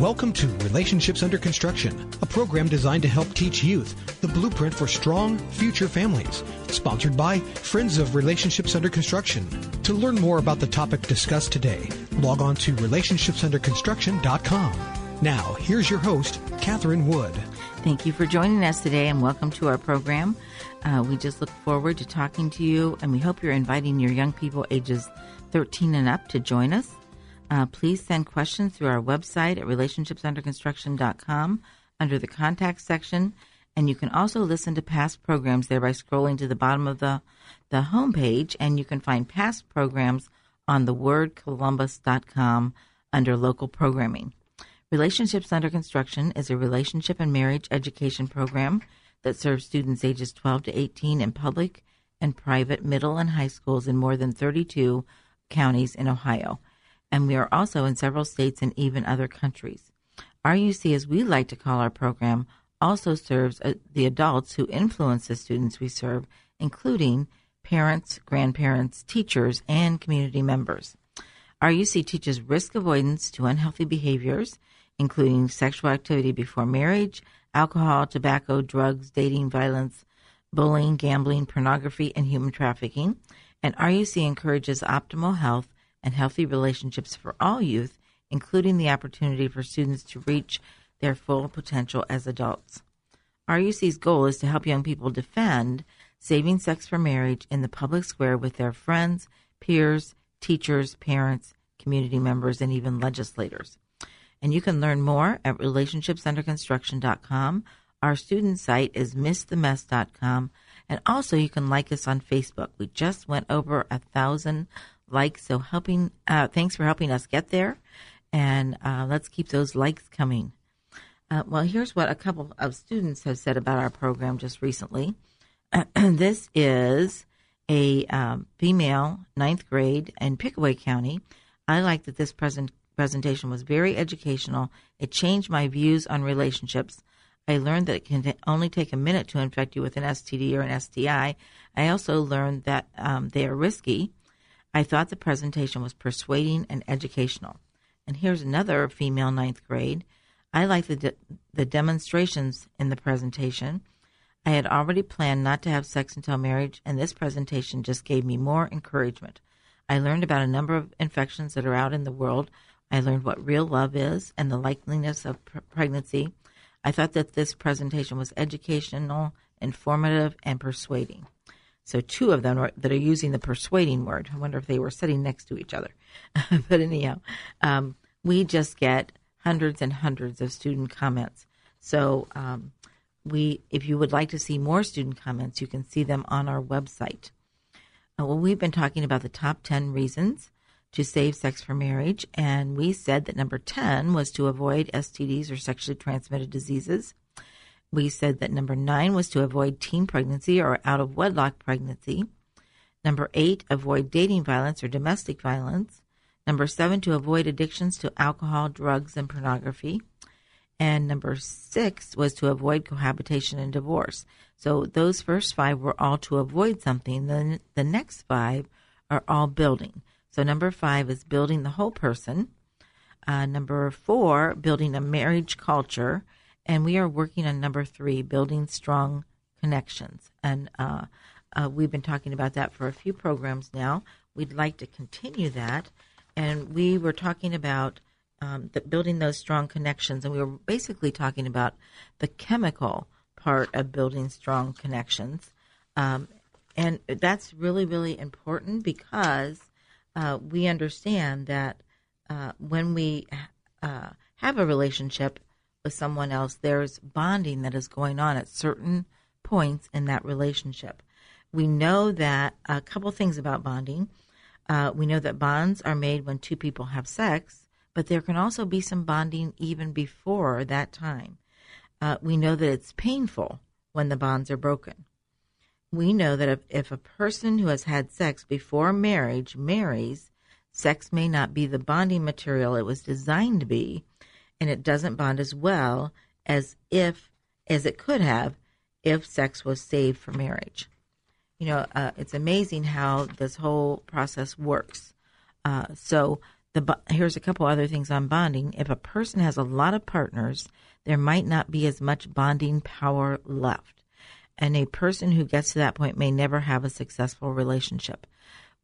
Welcome to Relationships Under Construction, a program designed to help teach youth the blueprint for strong future families. Sponsored by Friends of Relationships Under Construction. To learn more about the topic discussed today, log on to relationshipsunderconstruction.com. Now, here's your host, Catherine Wood. Thank you for joining us today and welcome to our program. Uh, we just look forward to talking to you and we hope you're inviting your young people ages 13 and up to join us. Uh, please send questions through our website at relationshipsunderconstruction.com under the contact section. And you can also listen to past programs there by scrolling to the bottom of the, the homepage. And you can find past programs on the thewordcolumbus.com under local programming. Relationships Under Construction is a relationship and marriage education program that serves students ages 12 to 18 in public and private middle and high schools in more than 32 counties in Ohio and we are also in several states and even other countries. RUC, as we like to call our program, also serves uh, the adults who influence the students we serve, including parents, grandparents, teachers, and community members. RUC teaches risk avoidance to unhealthy behaviors, including sexual activity before marriage, alcohol, tobacco, drugs, dating, violence, bullying, gambling, pornography, and human trafficking. And RUC encourages optimal health and healthy relationships for all youth, including the opportunity for students to reach their full potential as adults. RUC's goal is to help young people defend saving sex for marriage in the public square with their friends, peers, teachers, parents, community members, and even legislators. And you can learn more at relationshipsunderconstruction.com. Our student site is missthemess.com. And also, you can like us on Facebook. We just went over a thousand likes. So helping, uh, thanks for helping us get there, and uh, let's keep those likes coming. Uh, well, here's what a couple of students have said about our program just recently. this is a um, female ninth grade in Pickaway County. I like that this present presentation was very educational. It changed my views on relationships. I learned that it can only take a minute to infect you with an STD or an STI. I also learned that um, they are risky I thought the presentation was persuading and educational. And here's another female ninth grade. I liked the, de- the demonstrations in the presentation. I had already planned not to have sex until marriage, and this presentation just gave me more encouragement. I learned about a number of infections that are out in the world. I learned what real love is and the likeliness of pr- pregnancy. I thought that this presentation was educational, informative, and persuading. So two of them are, that are using the persuading word. I wonder if they were sitting next to each other. but anyhow, um, we just get hundreds and hundreds of student comments. So um, we, if you would like to see more student comments, you can see them on our website. Uh, well, we've been talking about the top 10 reasons to save sex for marriage, and we said that number 10 was to avoid STDs or sexually transmitted diseases. We said that number nine was to avoid teen pregnancy or out of wedlock pregnancy. Number eight, avoid dating violence or domestic violence. Number seven, to avoid addictions to alcohol, drugs, and pornography. And number six was to avoid cohabitation and divorce. So those first five were all to avoid something. Then the next five are all building. So number five is building the whole person. Uh, number four, building a marriage culture and we are working on number three, building strong connections. And uh, uh, we've been talking about that for a few programs now. We'd like to continue that, and we were talking about um, the, building those strong connections, and we were basically talking about the chemical part of building strong connections. Um, and that's really, really important because uh, we understand that uh, when we uh, have a relationship, with someone else, there's bonding that is going on at certain points in that relationship. We know that a couple things about bonding. Uh, we know that bonds are made when two people have sex, but there can also be some bonding even before that time. Uh, we know that it's painful when the bonds are broken. We know that if, if a person who has had sex before marriage marries, sex may not be the bonding material it was designed to be, and it doesn't bond as well as if as it could have if sex was saved for marriage. You know, uh, it's amazing how this whole process works. Uh, so the here's a couple other things on bonding. If a person has a lot of partners, there might not be as much bonding power left. And a person who gets to that point may never have a successful relationship.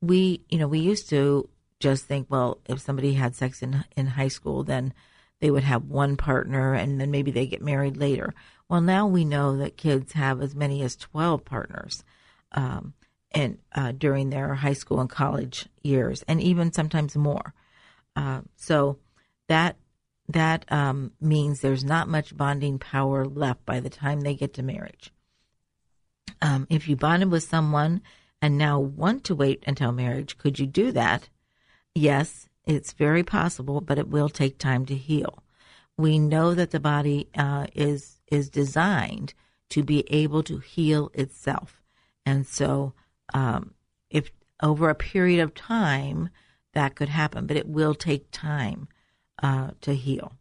We, you know, we used to just think, well, if somebody had sex in in high school, then they would have one partner and then maybe they get married later. Well, now we know that kids have as many as 12 partners. Um, and uh, during their high school and college years, and even sometimes more. Uh, so that that um, means there's not much bonding power left by the time they get to marriage. Um, if you bonded with someone and now want to wait until marriage, could you do that? Yes, it's very possible, but it will take time to heal. We know that the body uh, is is designed to be able to heal itself, and so um, if over a period of time that could happen, but it will take time uh, to heal.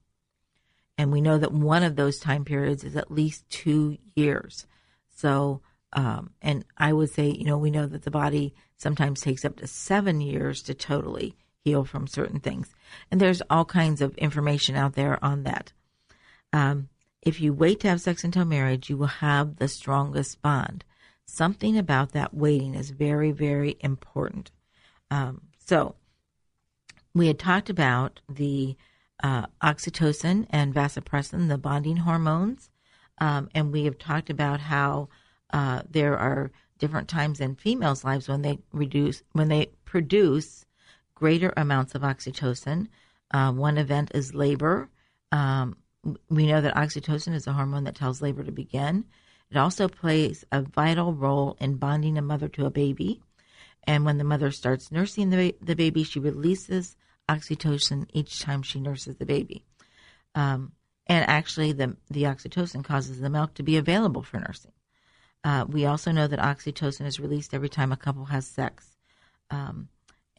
And we know that one of those time periods is at least two years. So, um, and I would say, you know, we know that the body sometimes takes up to seven years to totally heal from certain things. And there's all kinds of information out there on that. Um, if you wait to have sex until marriage, you will have the strongest bond. Something about that waiting is very, very important. Um, so, we had talked about the uh, oxytocin and vasopressin, the bonding hormones, um, and we have talked about how uh, there are different times in females' lives when they reduce when they produce greater amounts of oxytocin. Uh, one event is labor. Um, we know that oxytocin is a hormone that tells labor to begin. It also plays a vital role in bonding a mother to a baby. And when the mother starts nursing the, the baby, she releases oxytocin each time she nurses the baby. Um, and actually, the, the oxytocin causes the milk to be available for nursing. Uh, we also know that oxytocin is released every time a couple has sex. Um,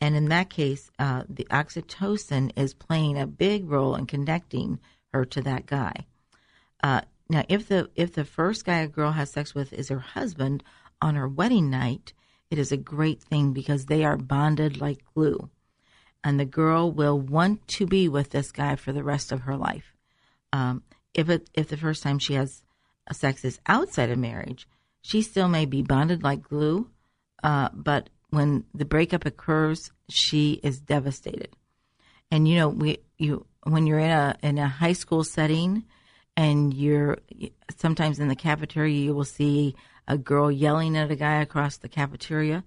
and in that case, uh, the oxytocin is playing a big role in connecting her to that guy. Uh, now, if the if the first guy a girl has sex with is her husband on her wedding night, it is a great thing because they are bonded like glue. And the girl will want to be with this guy for the rest of her life. Um, if it, if the first time she has sex is outside of marriage, she still may be bonded like glue, uh, but when the breakup occurs, she is devastated. And you know, we you when you're in a in a high school setting, and you're sometimes in the cafeteria, you will see a girl yelling at a guy across the cafeteria.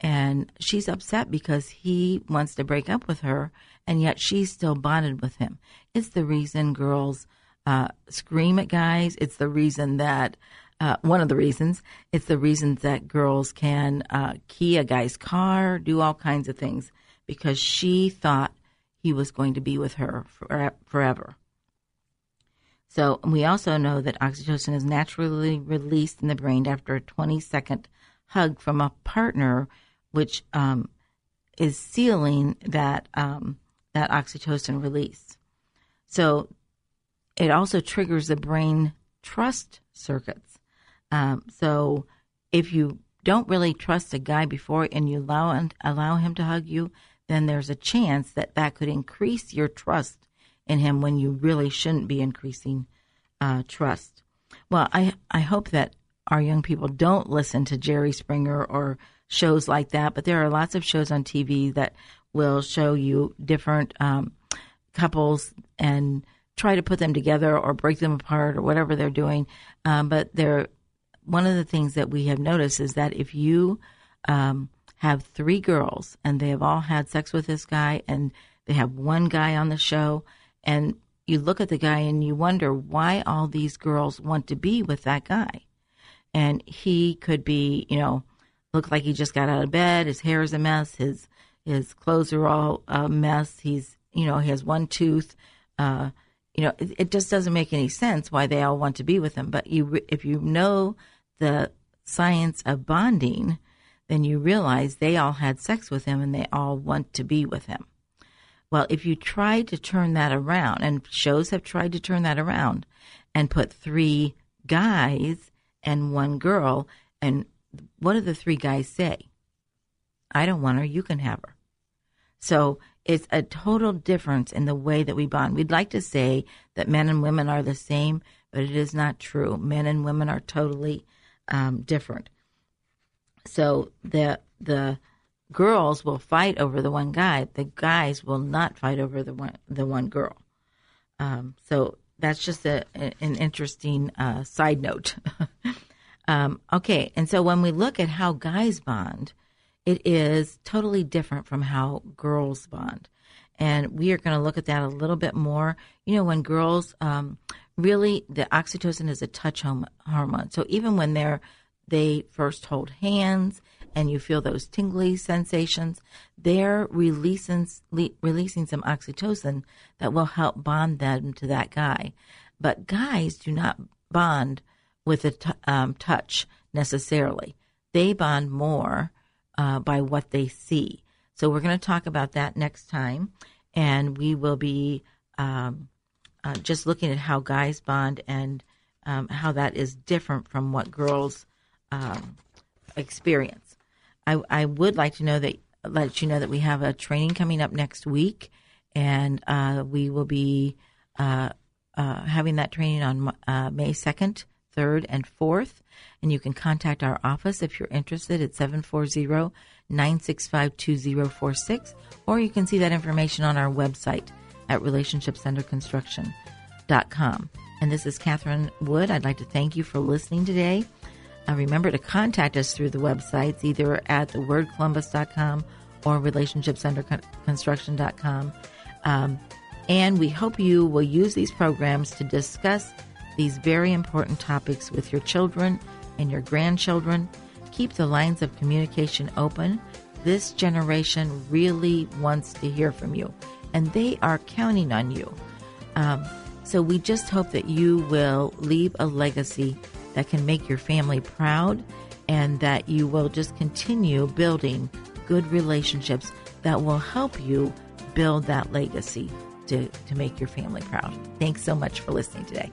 And she's upset because he wants to break up with her and yet she's still bonded with him. It's the reason girls uh, scream at guys. It's the reason that uh, one of the reasons it's the reasons that girls can uh, key a guy's car do all kinds of things because she thought he was going to be with her for, forever so we also know that oxytocin is naturally released in the brain after a 20 second hug from a partner, which um, is sealing that um, that oxytocin release. So it also triggers the brain trust circuits. Um, so if you don't really trust a guy before and you allow allow him to hug you, then there's a chance that that could increase your trust in him when you really shouldn't be increasing uh, trust. Well, I I hope that our young people don't listen to Jerry Springer or shows like that, but there are lots of shows on TV that will show you different um, couples and try to put them together or break them apart or whatever they're doing. Um, but they're one of the things that we have noticed is that if you um, have three girls and they have all had sex with this guy and they have one guy on the show and you look at the guy and you wonder why all these girls want to be with that guy. And he could be, you know, look like he just got out of bed. His hair is a mess. His his clothes are all a mess. He's you know, he has one tooth. Uh, you know, it, it, just doesn't make any sense why they all want to be with him. But you, if you know the science of bonding, then you realize they all had sex with him and they all want to be with him. Well, if you try to turn that around, and shows have tried to turn that around and put three guys and one girl, and what do the three guys say? I don't want her, you can have her. So it's a total difference in the way that we bond. We'd like to say that men and women are the same, but it is not true. Men and women are totally um, different. So the the girls will fight over the one guy. The guys will not fight over the one the one girl. Um, so that's just a, an interesting uh, side note. um, okay, and so when we look at how guys bond, it is totally different from how girls bond. And we are going to look at that a little bit more. You know, when girls um, really, the oxytocin is a touch hormone. So even when they're they first hold hands and you feel those tingly sensations, they're releasing releasing some oxytocin that will help bond them to that guy. But guys do not bond with a t- um, touch necessarily. They bond more uh, by what they see. So we're going to talk about that next time, and we will be um, uh, just looking at how guys bond and um, how that is different from what girls um, experience. I, I would like to know that let you know that we have a training coming up next week, and uh, we will be uh, uh, having that training on uh, May second, third, and fourth. And you can contact our office if you're interested at 740 965 2046, or you can see that information on our website at relationshipsunderconstruction.com. And this is Catherine Wood. I'd like to thank you for listening today. Uh, remember to contact us through the websites, either at thewordcolumbus.com or relationshipsunderconstruction.com. Um, and we hope you will use these programs to discuss these very important topics with your children and your grandchildren. Keep the lines of communication open. This generation really wants to hear from you, and they are counting on you. Um, so we just hope that you will leave a legacy that can make your family proud and that you will just continue building good relationships that will help you build that legacy to, to make your family proud. Thanks so much for listening today.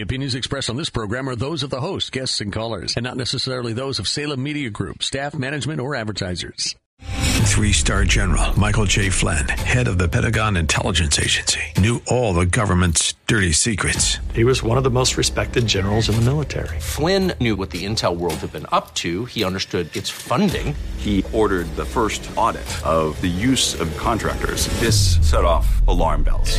The opinions expressed on this program are those of the host, guests, and callers, and not necessarily those of Salem Media Group, staff, management, or advertisers. Three star general Michael J. Flynn, head of the Pentagon Intelligence Agency, knew all the government's dirty secrets. He was one of the most respected generals in the military. Flynn knew what the intel world had been up to, he understood its funding. He ordered the first audit of the use of contractors. This set off alarm bells.